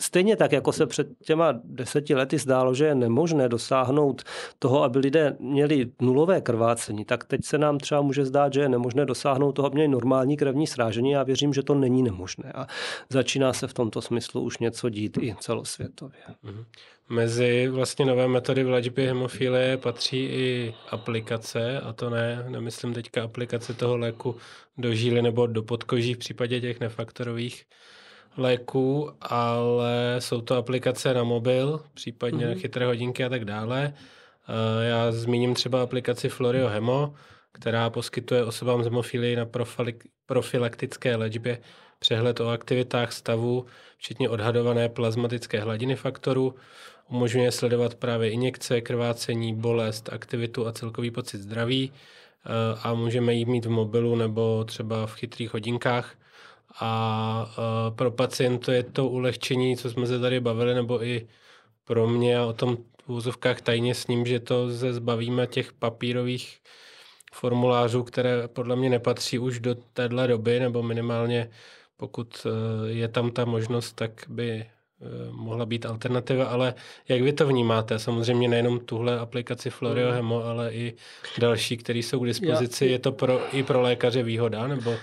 Stejně tak, jako se před těma deseti lety zdálo, že je nemožné dosáhnout toho, aby lidé měli nulové krvácení, tak teď se nám třeba může zdát, že je nemožné dosáhnout toho, aby měli normální krevní srážení. Já věřím, že to není nemožné. A začíná se v tomto smyslu už něco dít i celosvětově. Mhm. Mezi vlastně nové metody v léčbě hemofilie patří i aplikace, a to ne, nemyslím teďka aplikace toho léku do žíly nebo do podkoží v případě těch nefaktorových léků, ale jsou to aplikace na mobil, případně mm-hmm. chytré hodinky a tak dále. Eh, já zmíním třeba aplikaci Florio Hemo, která poskytuje osobám z hemofilii na profilaktické léčbě přehled o aktivitách stavu, včetně odhadované plazmatické hladiny faktorů. Umožňuje sledovat právě injekce, krvácení, bolest, aktivitu a celkový pocit zdraví eh, a můžeme ji mít v mobilu nebo třeba v chytrých hodinkách a pro pacientu je to ulehčení, co jsme se tady bavili, nebo i pro mě a o tom v úzovkách tajně s ním, že to se zbavíme těch papírových formulářů, které podle mě nepatří už do téhle doby, nebo minimálně pokud e, je tam ta možnost, tak by mohla být alternativa, ale jak vy to vnímáte? Samozřejmě nejenom tuhle aplikaci Florio Hemo, ale i další, které jsou k dispozici. Já, je to pro, i pro lékaře výhoda? Nebo?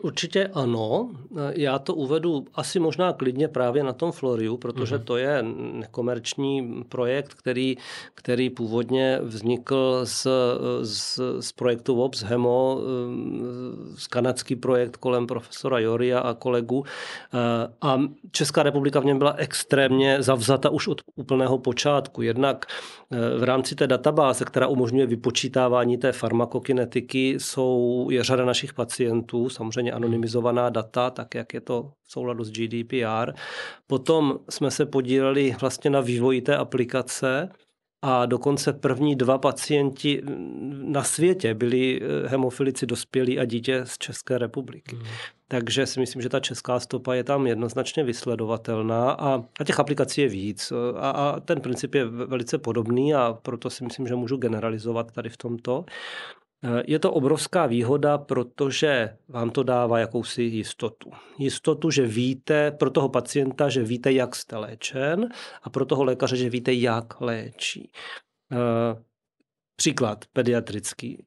Určitě ano. Já to uvedu asi možná klidně právě na tom Floriu, protože uh-huh. to je nekomerční projekt, který, který původně vznikl z, z, z projektu VOPS Hemo, z kanadský projekt kolem profesora Joria a kolegu. A Česká republika v něm byla extrémně zavzata už od úplného počátku. Jednak eh, v rámci té databáze, která umožňuje vypočítávání té farmakokinetiky, jsou, je řada našich pacientů, samozřejmě anonymizovaná data, tak jak je to v souladu s GDPR. Potom jsme se podíleli vlastně na vývoji té aplikace, a dokonce první dva pacienti na světě byli eh, hemofilici dospělí a dítě z České republiky. Mm. Takže si myslím, že ta česká stopa je tam jednoznačně vysledovatelná a, a těch aplikací je víc. A, a ten princip je velice podobný a proto si myslím, že můžu generalizovat tady v tomto. Je to obrovská výhoda, protože vám to dává jakousi jistotu. Jistotu, že víte pro toho pacienta, že víte, jak jste léčen a pro toho lékaře, že víte, jak léčí. Příklad pediatrický.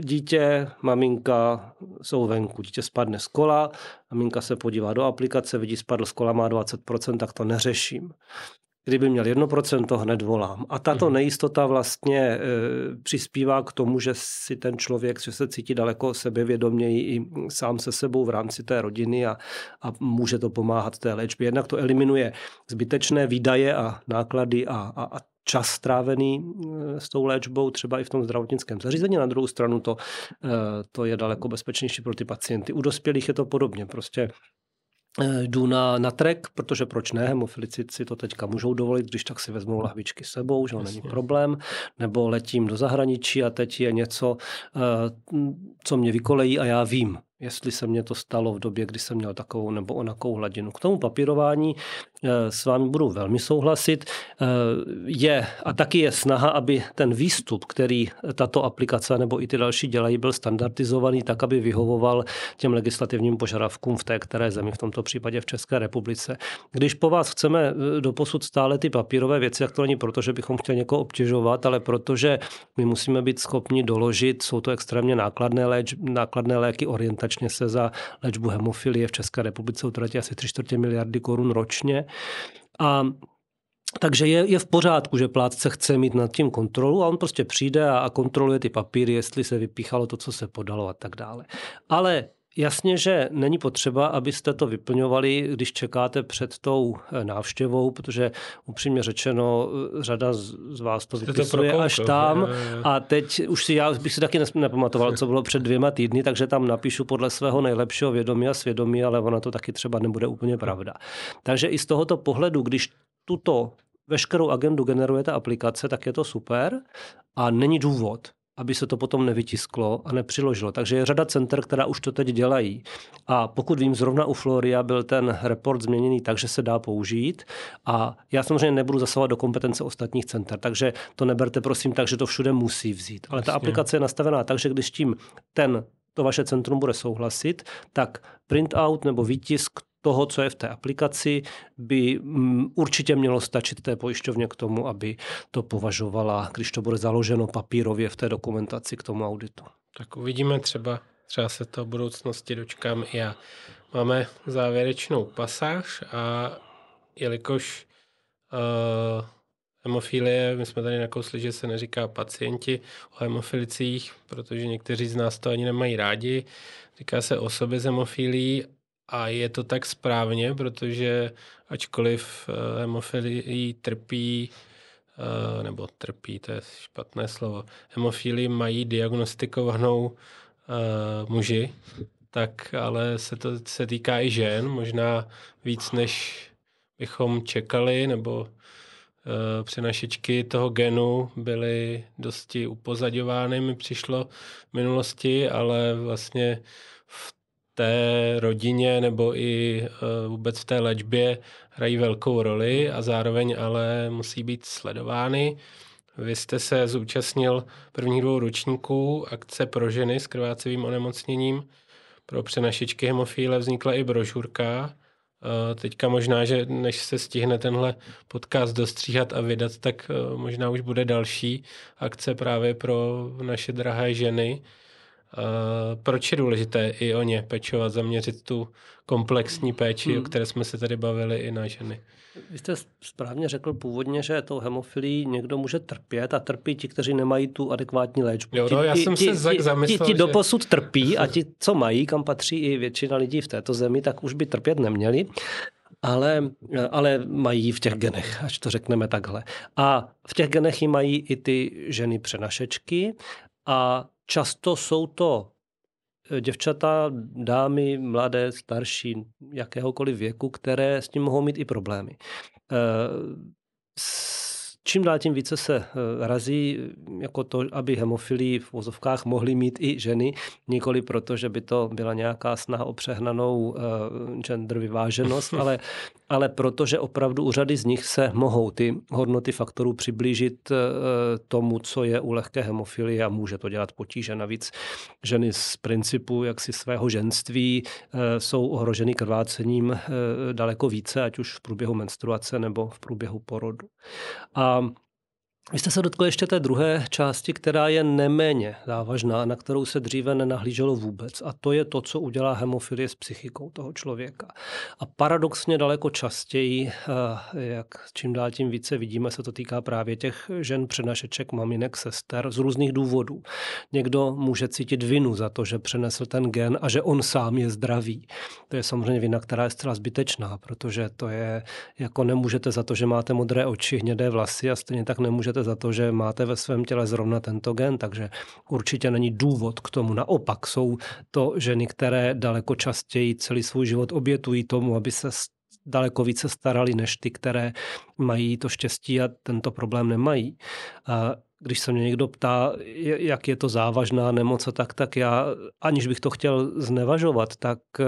Dítě, maminka jsou venku, dítě spadne z kola, maminka se podívá do aplikace, vidí, spadl z kola, má 20%, tak to neřeším. Kdyby měl 1%, hned volám. A tato mhm. nejistota vlastně e, přispívá k tomu, že si ten člověk že se cítí daleko sebevědoměji i sám se sebou v rámci té rodiny a, a může to pomáhat té léčbě. Jednak to eliminuje zbytečné výdaje a náklady a, a, a čas strávený eh, s tou léčbou, třeba i v tom zdravotnickém zařízení. Na druhou stranu to, eh, to je daleko bezpečnější pro ty pacienty. U dospělých je to podobně. Prostě eh, jdu na, na trek, protože proč ne, hemofilici si to teďka můžou dovolit, když tak si vezmou lahvičky sebou, že není problém, nebo letím do zahraničí a teď je něco, co mě vykolejí a já vím, jestli se mně to stalo v době, kdy jsem měl takovou nebo onakou hladinu. K tomu papírování eh, s vámi budu velmi souhlasit. Eh, je a taky je snaha, aby ten výstup, který tato aplikace nebo i ty další dělají, byl standardizovaný tak, aby vyhovoval těm legislativním požadavkům v té které zemi, v tomto případě v České republice. Když po vás chceme eh, doposud stále ty papírové věci, jak to není proto, že bychom chtěli někoho obtěžovat, ale protože my musíme být schopni doložit, jsou to extrémně nákladné, léč, nákladné léky orientační Každoročně se za léčbu hemofilie v České republice utratí asi 3 čtvrtě miliardy korun ročně. A takže je, je v pořádku, že plátce chce mít nad tím kontrolu a on prostě přijde a, a kontroluje ty papíry, jestli se vypíchalo to, co se podalo a tak dále. Ale Jasně, že není potřeba, abyste to vyplňovali, když čekáte před tou eh, návštěvou, protože upřímně řečeno, eh, řada z vás to vypisuje to až tam. A teď už si já bych si taky nepamatoval, co bylo před dvěma týdny, takže tam napíšu podle svého nejlepšího vědomí a svědomí, ale ona to taky třeba nebude úplně pravda. Takže i z tohoto pohledu, když tuto veškerou agendu generuje ta aplikace, tak je to super a není důvod, aby se to potom nevytisklo a nepřiložilo. Takže je řada center, která už to teď dělají. A pokud vím, zrovna u Floria byl ten report změněný tak, že se dá použít. A já samozřejmě nebudu zasahovat do kompetence ostatních center, takže to neberte prosím tak, že to všude musí vzít. Ale Jasně. ta aplikace je nastavená tak, že když tím ten to vaše centrum bude souhlasit, tak printout nebo výtisk toho, co je v té aplikaci, by mm, určitě mělo stačit té pojišťovně k tomu, aby to považovala, když to bude založeno papírově v té dokumentaci k tomu auditu. Tak uvidíme třeba, třeba se to v budoucnosti dočkám i já. Máme závěrečnou pasáž a jelikož uh, hemofilie, my jsme tady nakousli, že se neříká pacienti o hemofilicích, protože někteří z nás to ani nemají rádi. Říká se osoby s hemofilií a je to tak správně, protože ačkoliv eh, hemofilii trpí, eh, nebo trpí, to je špatné slovo, hemofilii mají diagnostikovanou eh, muži, tak ale se to se týká i žen, možná víc než bychom čekali, nebo přenašečky toho genu byly dosti upozaďovány, mi přišlo v minulosti, ale vlastně té rodině nebo i e, vůbec v té léčbě hrají velkou roli a zároveň ale musí být sledovány. Vy jste se zúčastnil prvních dvou ročníků akce pro ženy s krvácivým onemocněním. Pro přenašičky hemofíle vznikla i brožurka Teďka možná, že než se stihne tenhle podcast dostříhat a vydat, tak možná už bude další akce právě pro naše drahé ženy. Proč je důležité i o ně pečovat, zaměřit tu komplexní péči, hmm. o které jsme se tady bavili i na ženy? Vy jste správně řekl původně, že tou hemofilí někdo může trpět a trpí ti, kteří nemají tu adekvátní léčbu. Jo, no, já ti, jsem ti, se ti, zamyslel, ti, ti že... doposud trpí a ti, co mají, kam patří i většina lidí v této zemi, tak už by trpět neměli ale, ale mají v těch genech, až to řekneme takhle. A v těch genech mají i ty ženy přenašečky a často jsou to děvčata, dámy, mladé, starší, jakéhokoliv věku, které s tím mohou mít i problémy. Eh, čím dál tím více se eh, razí jako to, aby hemofilii v vozovkách mohly mít i ženy, nikoli proto, že by to byla nějaká snaha o přehnanou gender vyváženost, ale, ale proto, že opravdu u řady z nich se mohou ty hodnoty faktorů přiblížit uh, tomu, co je u lehké hemofilie a může to dělat potíže. Navíc ženy z principu jaksi svého ženství uh, jsou ohroženy krvácením daleko více, ať už v průběhu menstruace nebo v průběhu porodu. A vy jste se dotkli ještě té druhé části, která je neméně závažná, na kterou se dříve nenahlíželo vůbec. A to je to, co udělá hemofilie s psychikou toho člověka. A paradoxně daleko častěji, eh, jak čím dál tím více vidíme, se to týká právě těch žen přenašeček, maminek, sester z různých důvodů. Někdo může cítit vinu za to, že přenesl ten gen a že on sám je zdravý. To je samozřejmě vina, která je zcela zbytečná, protože to je jako nemůžete za to, že máte modré oči, hnědé vlasy a stejně tak nemůžete můžete za to, že máte ve svém těle zrovna tento gen, takže určitě není důvod k tomu. Naopak jsou to ženy, které daleko častěji celý svůj život obětují tomu, aby se daleko více starali než ty, které mají to štěstí a tento problém nemají. A když se mě někdo ptá, jak je to závažná nemoc a tak, tak já, aniž bych to chtěl znevažovat, tak eh,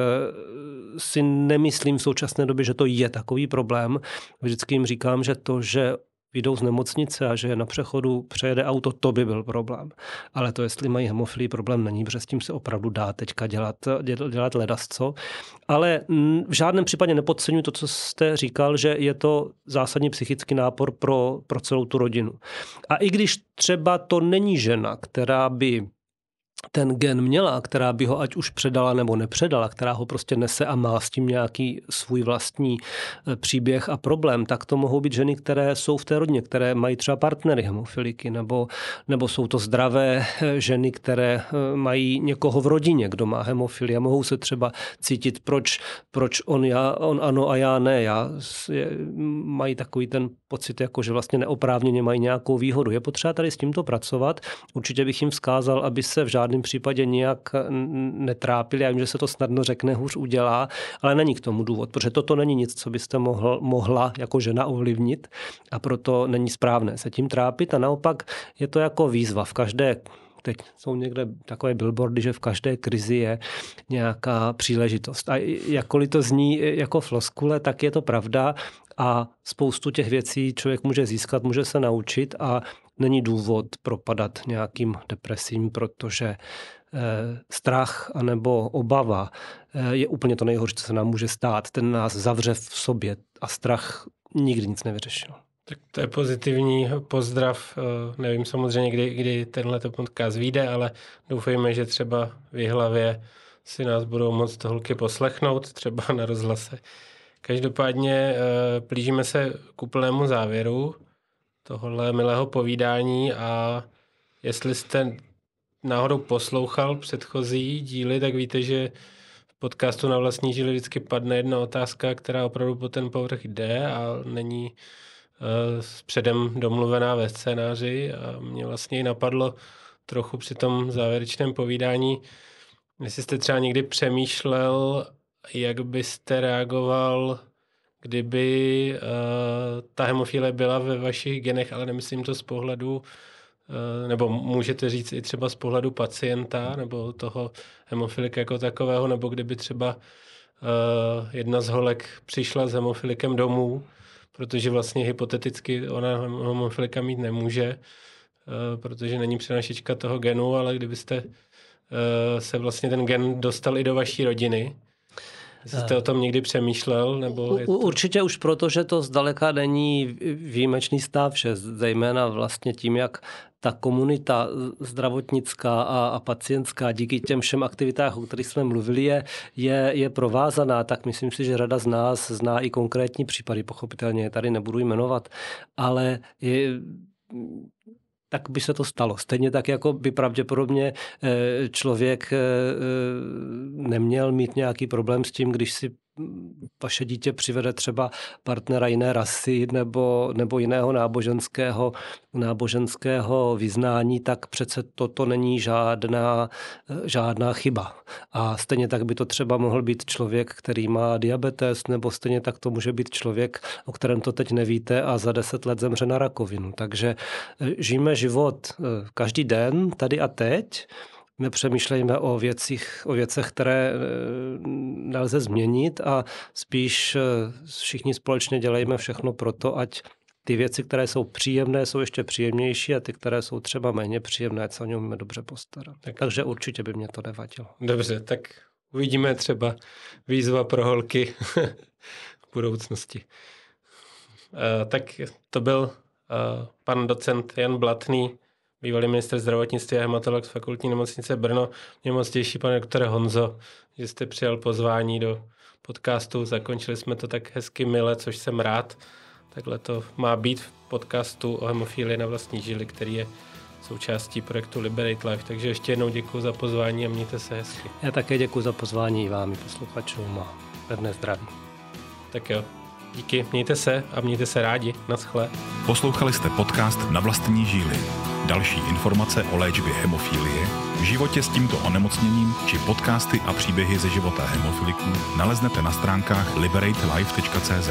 si nemyslím v současné době, že to je takový problém. Vždycky jim říkám, že to, že vyjdou z nemocnice a že na přechodu přejede auto, to by byl problém. Ale to, jestli mají hemofilii, problém není, protože s tím se opravdu dá teďka dělat, dělat ledasco. Ale v žádném případě nepodceňuji to, co jste říkal, že je to zásadní psychický nápor pro, pro celou tu rodinu. A i když třeba to není žena, která by ten gen měla, která by ho ať už předala nebo nepředala, která ho prostě nese a má s tím nějaký svůj vlastní e, příběh a problém, tak to mohou být ženy, které jsou v té rodině, které mají třeba partnery hemofiliky, nebo, nebo jsou to zdravé e, ženy, které e, mají někoho v rodině, kdo má hemofilii a mohou se třeba cítit, proč, proč on, já, on ano a já ne. Já, je, mají takový ten pocit, jako že vlastně neoprávněně mají nějakou výhodu. Je potřeba tady s tímto pracovat. Určitě bych jim vzkázal, aby se v žádném případě nijak netrápili. Já vím, že se to snadno řekne, hůř udělá, ale není k tomu důvod, protože toto není nic, co byste mohl, mohla jako žena ovlivnit a proto není správné se tím trápit a naopak je to jako výzva v každé teď jsou někde takové billboardy, že v každé krizi je nějaká příležitost. A jakkoliv to zní jako floskule, tak je to pravda a spoustu těch věcí člověk může získat, může se naučit a není důvod propadat nějakým depresím, protože eh, strach anebo obava eh, je úplně to nejhorší, co se nám může stát. Ten nás zavře v sobě a strach nikdy nic nevyřešil. Tak to je pozitivní pozdrav. Eh, nevím samozřejmě, kdy, kdy tenhle podcast vyjde, ale doufejme, že třeba v hlavě si nás budou moct holky poslechnout, třeba na rozhlase. Každopádně plížíme se k úplnému závěru tohle milého povídání a jestli jste náhodou poslouchal předchozí díly, tak víte, že v podcastu na vlastní díly vždycky padne jedna otázka, která opravdu po ten povrch jde a není předem domluvená ve scénáři a mě vlastně i napadlo trochu při tom závěrečném povídání, jestli jste třeba někdy přemýšlel, jak byste reagoval kdyby uh, ta hemofilie byla ve vašich genech, ale nemyslím to z pohledu, uh, nebo můžete říct i třeba z pohledu pacienta, nebo toho hemofilika jako takového, nebo kdyby třeba uh, jedna z holek přišla s hemofilikem domů, protože vlastně hypoteticky ona hemofilika mít nemůže, uh, protože není přenašička toho genu, ale kdybyste uh, se vlastně ten gen dostal i do vaší rodiny, Jste o tom někdy přemýšlel? Nebo to... Určitě už proto, že to zdaleka není výjimečný stav, že zejména vlastně tím, jak ta komunita zdravotnická a, a pacientská díky těm všem aktivitách, o kterých jsme mluvili, je, je, je provázaná, tak myslím si, že řada z nás zná i konkrétní případy, pochopitelně je tady nebudu jmenovat, ale je, tak by se to stalo. Stejně tak, jako by pravděpodobně eh, člověk eh, eh, neměl mít nějaký problém s tím, když si vaše dítě přivede třeba partnera jiné rasy nebo, nebo jiného náboženského, náboženského vyznání, tak přece toto není žádná, žádná chyba. A stejně tak by to třeba mohl být člověk, který má diabetes, nebo stejně tak to může být člověk, o kterém to teď nevíte a za deset let zemře na rakovinu. Takže eh, žijeme život eh, každý den, tady a teď, nepřemýšlejme o věcích, o věcech, které eh, nelze změnit a spíš eh, všichni společně dělejme všechno pro to, ať ty věci, které jsou příjemné, jsou ještě příjemnější a ty, které jsou třeba méně příjemné, co o ně umíme dobře postarat. Tak. Takže určitě by mě to nevadilo. Dobře, tak uvidíme třeba výzva pro holky v budoucnosti. Uh, tak to byl uh, pan docent Jan Blatný, bývalý minister zdravotnictví a hematolog z fakultní nemocnice Brno. Mě moc těší, pane doktore Honzo, že jste přijal pozvání do podcastu. Zakončili jsme to tak hezky mile, což jsem rád. Takhle to má být v podcastu o hemofílii na vlastní žili, který je součástí projektu Liberate Life. Takže ještě jednou děkuji za pozvání a mějte se hezky. Já také děkuji za pozvání vám i posluchačům a pevné zdraví. Tak jo, díky, mějte se a mějte se rádi. Naschle. Poslouchali jste podcast Na vlastní žíly. Další informace o léčbě hemofilie, životě s tímto onemocněním či podcasty a příběhy ze života hemofiliků naleznete na stránkách liberatelife.cz.